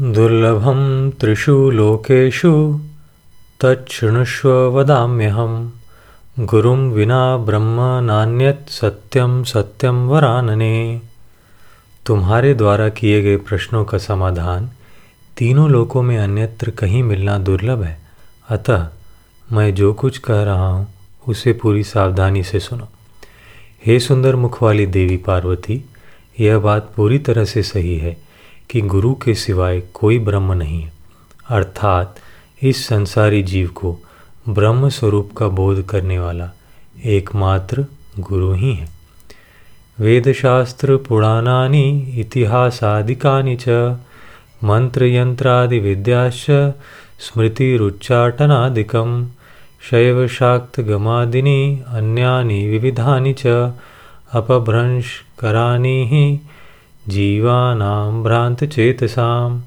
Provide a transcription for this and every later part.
दुर्लभं त्रिषु लोकेषु तच्छृणुष्व वदाम्यहं गुरुं विना ब्रह्म नान्यत सत्यम सत्यम वरानने। तुम्हारे द्वारा किए गए प्रश्नों का समाधान तीनों लोकों में अन्यत्र कहीं मिलना दुर्लभ है। अतः मैं जो कुछ कह रहा हूँ, उसे पूरी सावधानी से सुनो। हे सुंदर मुख वाली देवी पार्वती, यह बात पूरी तरह से सही है कि गुरु के सिवाय कोई ब्रह्म नहीं अर्थात, इस संसारी जीव को ब्रह्म स्वरूप का बोध करने वाला एकमात्र गुरु ही है। वेदशास्त्र पुराणानि, इतिहासादिकानि च मंत्रयंत्रादि विद्याश्च स्मृतिरुच्चाटनादिकं, शैवशाक्तगमादिनी, अन्यानि विविधानि च, अपभ्रंशकराणि ही जीवानाम भ्रांत चेतसाम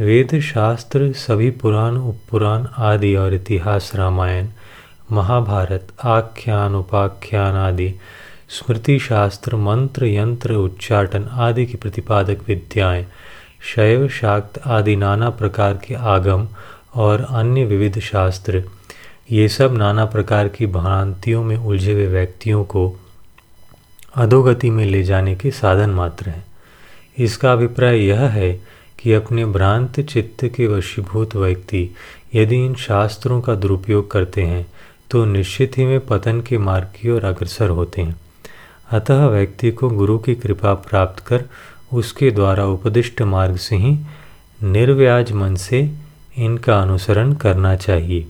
वेद शास्त्र सभी पुराण, उपपुराण आदि और इतिहास रामायण, महाभारत आख्यान उपाख्यान आदि स्मृति शास्त्र मंत्र, यंत्र, उच्चाटन आदि की प्रतिपादक विद्याएँ, शैव शाक्त आदि नाना प्रकार के आगम और अन्य विविध शास्त्र, ये सब नाना प्रकार की भ्रांतियों में उलझे हुए व्यक्तियों को अधोगति में ले जाने के साधन मात्र हैं। इसका अभिप्राय यह है कि अपने भ्रांत चित्त के वशीभूत व्यक्ति यदि इन शास्त्रों का दुरुपयोग करते हैं तो निश्चित ही में पतन के मार्ग की ओर अग्रसर होते हैं। अतः व्यक्ति को गुरु की कृपा प्राप्त कर उसके द्वारा उपदिष्ट मार्ग से ही निर्व्याज मन से इनका अनुसरण करना चाहिए।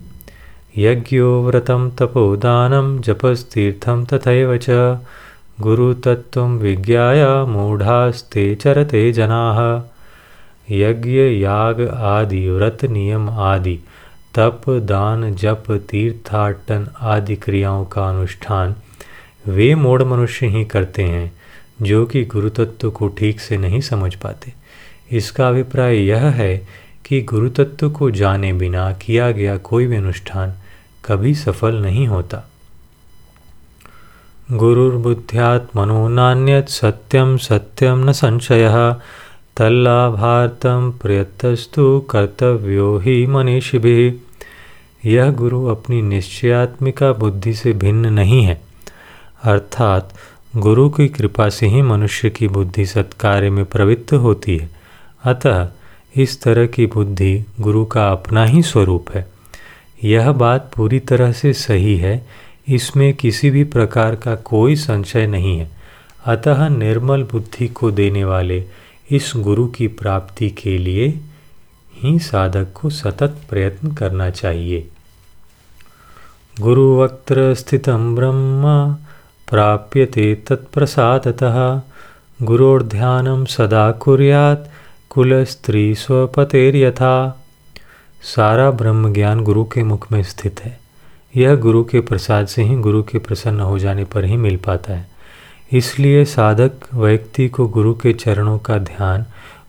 यज्ञो व्रतम तपोदानम जपस्तीर्थम तथैव च गुरुतत्त्वं विज्ञाय मूढ़ास्ते चरते जनाः। यज्ञ, याग आदि, व्रत, नियम आदि, तप, दान, जप, तीर्थाटन आदि क्रियाओं का अनुष्ठान वे मूढ़ मनुष्य ही करते हैं, जो कि गुरुतत्व को ठीक से नहीं समझ पाते। इसका अभिप्राय यह है कि गुरुतत्व को जाने बिना किया गया कोई भी अनुष्ठान कभी सफल नहीं होता। गुरुर्बुद्ध्यात्मनो नान्यत् सत्यम सत्यम न संशय। तल्लाभार्तम प्रयत्तस्तु कर्तव्यो ही भी यह गुरु अपनी निश्चयात्मिका बुद्धि से भिन्न नहीं है, अर्थात गुरु की कृपा से ही मनुष्य की बुद्धि सत्कार्य में प्रवृत्त होती है। अतः इस तरह की बुद्धि गुरु का अपना ही स्वरूप है। यह बात पूरी तरह से सही है इसमें किसी भी प्रकार का कोई संशय नहीं है। अतः निर्मल बुद्धि को देने वाले इस गुरु की प्राप्ति के लिए ही साधक को सतत प्रयत्न करना चाहिए। गुरुवक्त्र स्थित ब्रह्म प्राप्यते तत्प्रसादतः। गुरोर्ध्यानम सदा कुर्यात कुल स्त्री स्वपतेर्यथा। सारा ब्रह्म ज्ञान गुरु के मुख में स्थित है। यह गुरु के प्रसाद से ही गुरु के प्रसन्न हो जाने पर ही मिल पाता है। इसलिए साधक व्यक्ति को गुरु के चरणों का ध्यान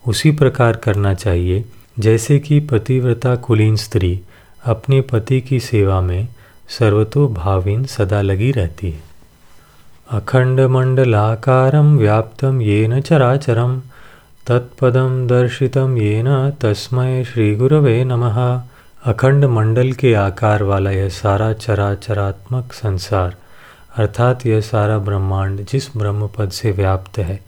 उसी प्रकार करना चाहिए, जैसे कि पतिव्रता कुलीन स्त्री अपने पति की सेवा में सर्वतो भावीन सदा लगी रहती है। अखंड मंडलाकारम व्याप्तम येन चराचरम तत्पदम दर्शितम येन तस्मय श्री गुरवे नमः। अखंड मंडल के आकार वाला यह सारा चराचरात्मक संसार, अर्थात यह सारा ब्रह्मांड जिस ब्रह्म पद से व्याप्त है,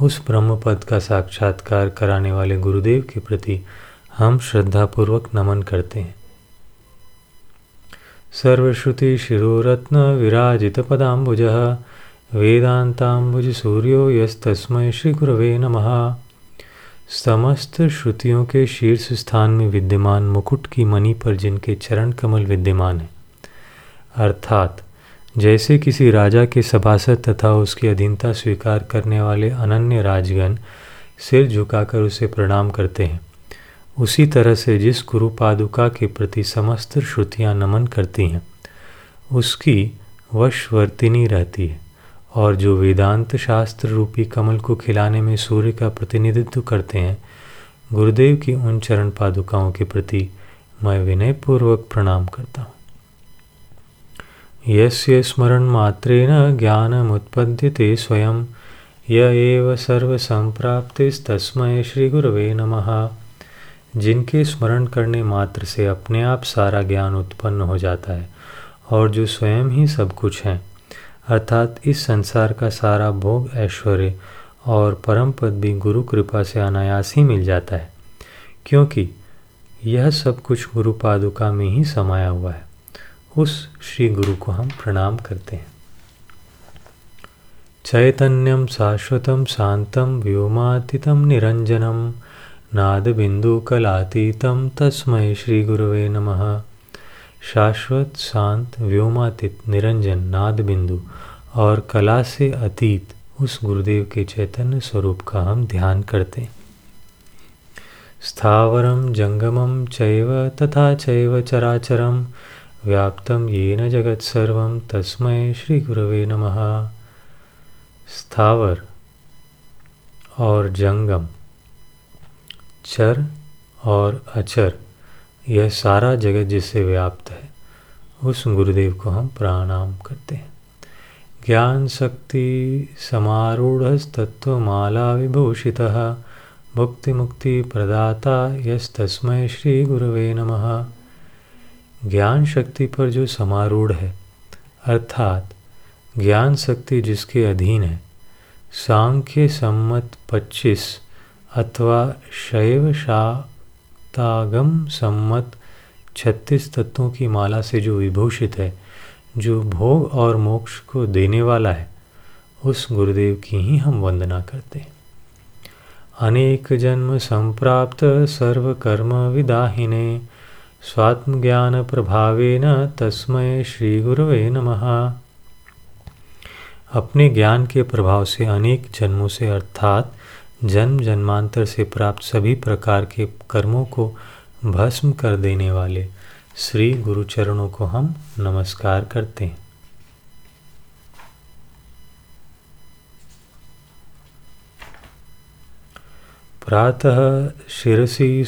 उस ब्रह्म पद का साक्षात्कार कराने वाले गुरुदेव के प्रति हम श्रद्धापूर्वक नमन करते हैं। सर्वश्रुति शिरोरत्न विराजित पदाम्बुज वेदांताम्बुज सूर्यो यस्तस्मय श्री गुरवे नमः। समस्त श्रुतियों के शीर्ष स्थान में विद्यमान मुकुट की मणि पर जिनके चरण कमल विद्यमान है। अर्थात, जैसे किसी राजा के सभासद तथा उसकी अधीनता स्वीकार करने वाले अनन्य राजगण सिर झुकाकर उसे प्रणाम करते हैं। उसी तरह से जिस गुरु पादुका के प्रति समस्त श्रुतियाँ नमन करती हैं, उसकी वशवर्तिनी रहती है। और जो वेदांत शास्त्र रूपी कमल को खिलाने में सूर्य का प्रतिनिधित्व करते हैं, गुरुदेव की उन चरण पादुकाओं के प्रति मैं विनयपूर्वक प्रणाम करता हूँ। यस्य स्मरण मात्रेण ज्ञानमुत्पद्यते स्वयं, य एव श्री श्रीगुरवे नमः। जिनके स्मरण करने मात्र से अपने आप सारा ज्ञान उत्पन्न हो जाता है और जो स्वयं ही सब कुछ हैं अर्थात इस संसार का सारा भोग ऐश्वर्य और परम पद भी गुरु कृपा से अनायास ही मिल जाता है, क्योंकि यह सब कुछ गुरु पादुका में ही समाया हुआ है। उस श्री गुरु को हम प्रणाम करते हैं। चैतन्यम शाश्वतम शांतम व्योमातीतम निरंजनम नादबिंदुकलातीतम तस्मय श्री गुरुवे नमः। शाश्वत, शांत, व्योमातीत, निरंजन नाद बिंदु और कला से अतीत, उस गुरुदेव के चैतन्य स्वरूप का हम ध्यान करते हैं। स्थावरम, जंगमम, चैव, तथा चैव चराचरम, व्याप्तम येन जगत सर्वम तस्मय श्री गुरवे नमः। स्थावर और जंगम, चर और अचर। यह सारा जगत जिससे व्याप्त है, उस गुरुदेव को हम प्रणाम करते हैं। ज्ञान शक्ति समारूढ़ विभूषित, मुक्ति मुक्ति प्रदाता यस्तस्मय श्री गुरुवे नमः। ज्ञान शक्ति पर जो समारूढ़ है, अर्थात ज्ञान शक्ति जिसके अधीन है, सांख्य सम्मत पच्चीस अथवा शैव शाक्तागम सम्मत छत्तीस तत्वों की माला से जो विभूषित है, जो भोग और मोक्ष को देने वाला है, उस गुरुदेव की ही हम वंदना करते हैं। अनेक जन्म संप्राप्त सर्व कर्म विदाहिने स्वात्म ज्ञान प्रभावेन तस्मय श्री गुरुवे नमः। अपने ज्ञान के प्रभाव से अनेक जन्मों से अर्थात जन्म जन्मांतर से प्राप्त सभी प्रकार के कर्मों को भस्म कर देने वाले श्री गुरु चरणों को हम नमस्कार करते हैं। प्रातः शिरसि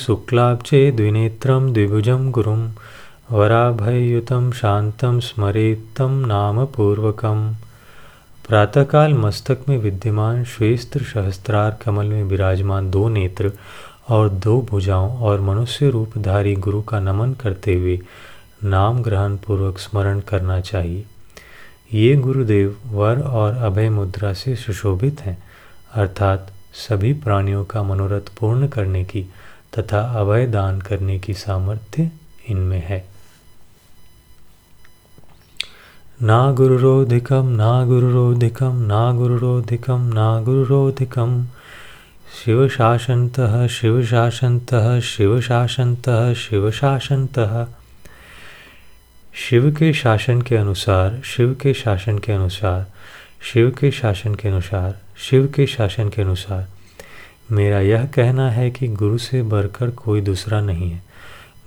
द्विनेत्रं द्विभुजं गुरुं वराभयुतं शान्तं स्मरेत्तं नाम पूर्वकम्। प्रातःकाल मस्तक में विद्यमान श्वेस्त्र सहस्त्रार कमल में विराजमान दो नेत्र और दो भुजाओं और मनुष्य रूपधारी गुरु का नमन करते हुए नाम ग्रहण पूर्वक स्मरण करना चाहिए। ये गुरुदेव वर और अभय मुद्रा से सुशोभित हैं, अर्थात सभी प्राणियों का मनोरथ पूर्ण करने की तथा अभय दान करने की सामर्थ्य इनमें है। ना गुरुरोधिकम ना गुरुरोधिकम ना गुरुरोधिकम ना गुरुरोधिकम शिवशासनतः शिवशासनतः शिवशासनतः शिवशासनतः। शिव के शासन के अनुसार शिव के शासन के अनुसार शिव के शासन के अनुसार शिव के शासन के अनुसार। मेरा यह कहना है कि गुरु से बढ़कर कोई दूसरा नहीं है।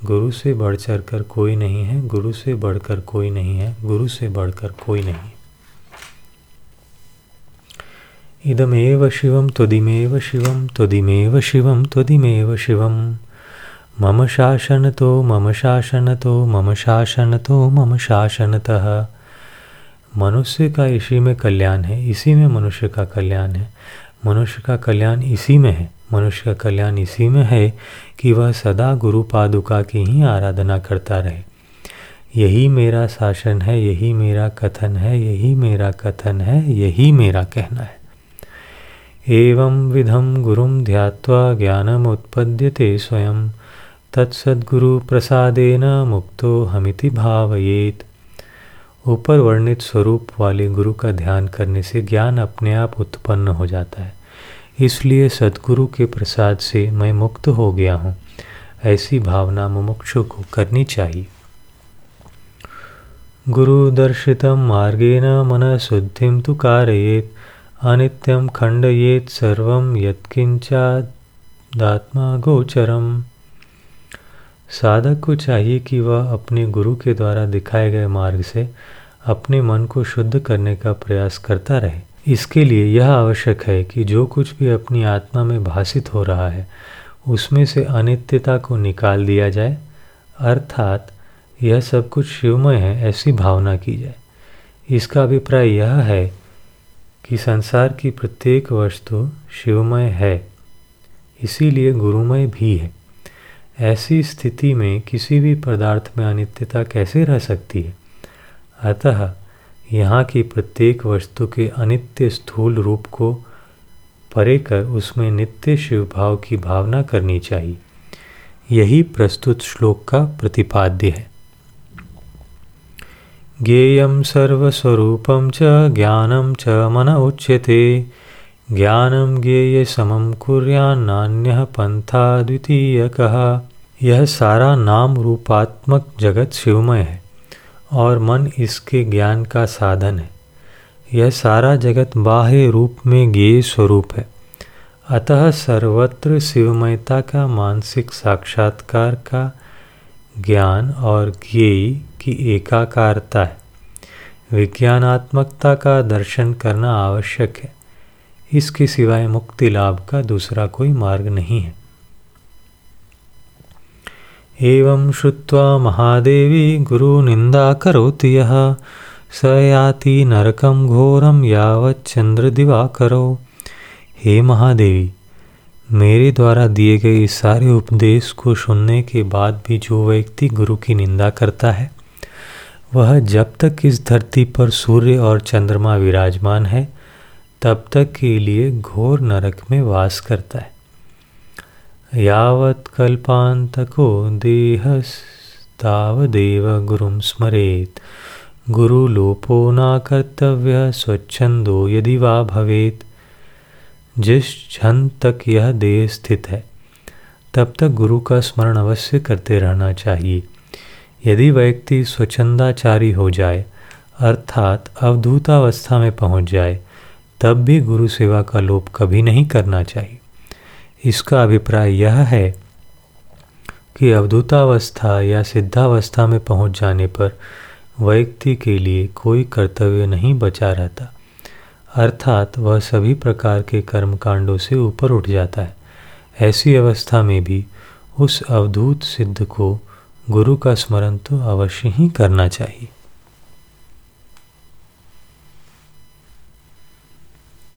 गुरु से बढ़ चढ़ कर कोई नहीं है, गुरु से बढ़कर कोई नहीं है, गुरु से बढ़कर कोई नहीं इदमेव शिवम त्वदिमेव शिवम त्वदिमेव शिवम त्वदिमेव शिवम मम शासन तो मम शासन तो मम शासन तो मम शासनतः। मनुष्य का इसी में कल्याण है, इसी में मनुष्य का कल्याण है। मनुष्य का कल्याण इसी में है। मनुष्य का कल्याण इसी में है कि वह सदा गुरु पादुका की ही आराधना करता रहे। यही मेरा शासन है, यही मेरा कथन है, यही मेरा कथन है, यही मेरा कहना है। एवं विधम गुरुम ध्यात्वा ज्ञानम उत्पद्यते स्वयं। तत्सद्गुरु प्रसादेन मुक्तो हमिति भावयेत। ऊपर वर्णित स्वरूप वाले गुरु का ध्यान करने से ज्ञान अपने आप उत्पन्न हो जाता है। इसलिए सदगुरु के प्रसाद से मैं मुक्त हो गया हूँ। ऐसी भावना मुमुक्षु को करनी चाहिए। गुरु दर्शितम मार्गेण मन शुद्धिम तु कारयेत अनित्यम खंडयेत सर्व यत्किंचात्मा गोचरम। साधक को चाहिए कि वह अपने गुरु के द्वारा दिखाए गए मार्ग से अपने मन को शुद्ध करने का प्रयास करता रहे। इसके लिए यह आवश्यक है कि जो कुछ भी अपनी आत्मा में भाषित हो रहा है, उसमें से अनित्यता को निकाल दिया जाए। अर्थात, यह सब कुछ शिवमय है, ऐसी भावना की जाए। इसका अभिप्राय यह है कि संसार की प्रत्येक वस्तु शिवमय है, इसीलिए गुरुमय भी है। ऐसी स्थिति में किसी भी पदार्थ में अनित्यता कैसे रह सकती है? अतः यहाँ की प्रत्येक वस्तु के अनित्य स्थूल रूप को परे कर उसमें नित्य शिव भाव की भावना करनी चाहिए। यही प्रस्तुत श्लोक का प्रतिपाद्य है। ज्ञेयं सर्वस्वरूपं च, ज्ञानं च मन उच्यते। ज्ञानं ज्ञेयसमं कुर्यान्नान्यः पंथा द्वितीय द्वितीयकः। यह सारा नाम रूपात्मक जगत शिवमय है। और मन इसके ज्ञान का साधन है। यह सारा जगत बाह्य रूप में ज्ञेय स्वरूप है। अतः सर्वत्र शिवमयता का, मानसिक साक्षात्कार का ज्ञान और ज्ञेय की एकाकारता है। विज्ञानात्मकता का दर्शन करना आवश्यक है। इसके सिवाय मुक्ति लाभ का दूसरा कोई मार्ग नहीं है। एवं श्रुत्वा महादेवी गुरु निंदा करोति यह स याति नरकम घोरम यावत चंद्र दिवाकरो हे महादेवी, मेरे द्वारा दिए गए इस सारे उपदेश को सुनने के बाद भी जो व्यक्ति गुरु की निंदा करता है, वह जब तक इस धरती पर सूर्य और चंद्रमा विराजमान है, तब तक के लिए घोर नरक में वास करता है। यावत कल्पांतको देहस्तावदेव स्मरेत गुरु लोपो न कर्तव्य स्वच्छंदो यदि वा भवेत। जिस क्षण तक यह देह स्थित है, तब तक गुरु का स्मरण अवश्य करते रहना चाहिए। यदि व्यक्ति स्वच्छंदाचारी हो जाए, अर्थात अवधूतावस्था में पहुँच जाए, तब भी गुरु सेवा का लोप कभी नहीं करना चाहिए। इसका अभिप्राय यह है कि अवधूतावस्था या सिद्धावस्था में पहुँच जाने पर व्यक्ति के लिए कोई कर्तव्य नहीं बचा रहता। अर्थात वह सभी प्रकार के कर्मकांडों से ऊपर उठ जाता है। ऐसी अवस्था में भी उस अवधूत सिद्ध को गुरु का स्मरण तो अवश्य ही करना चाहिए।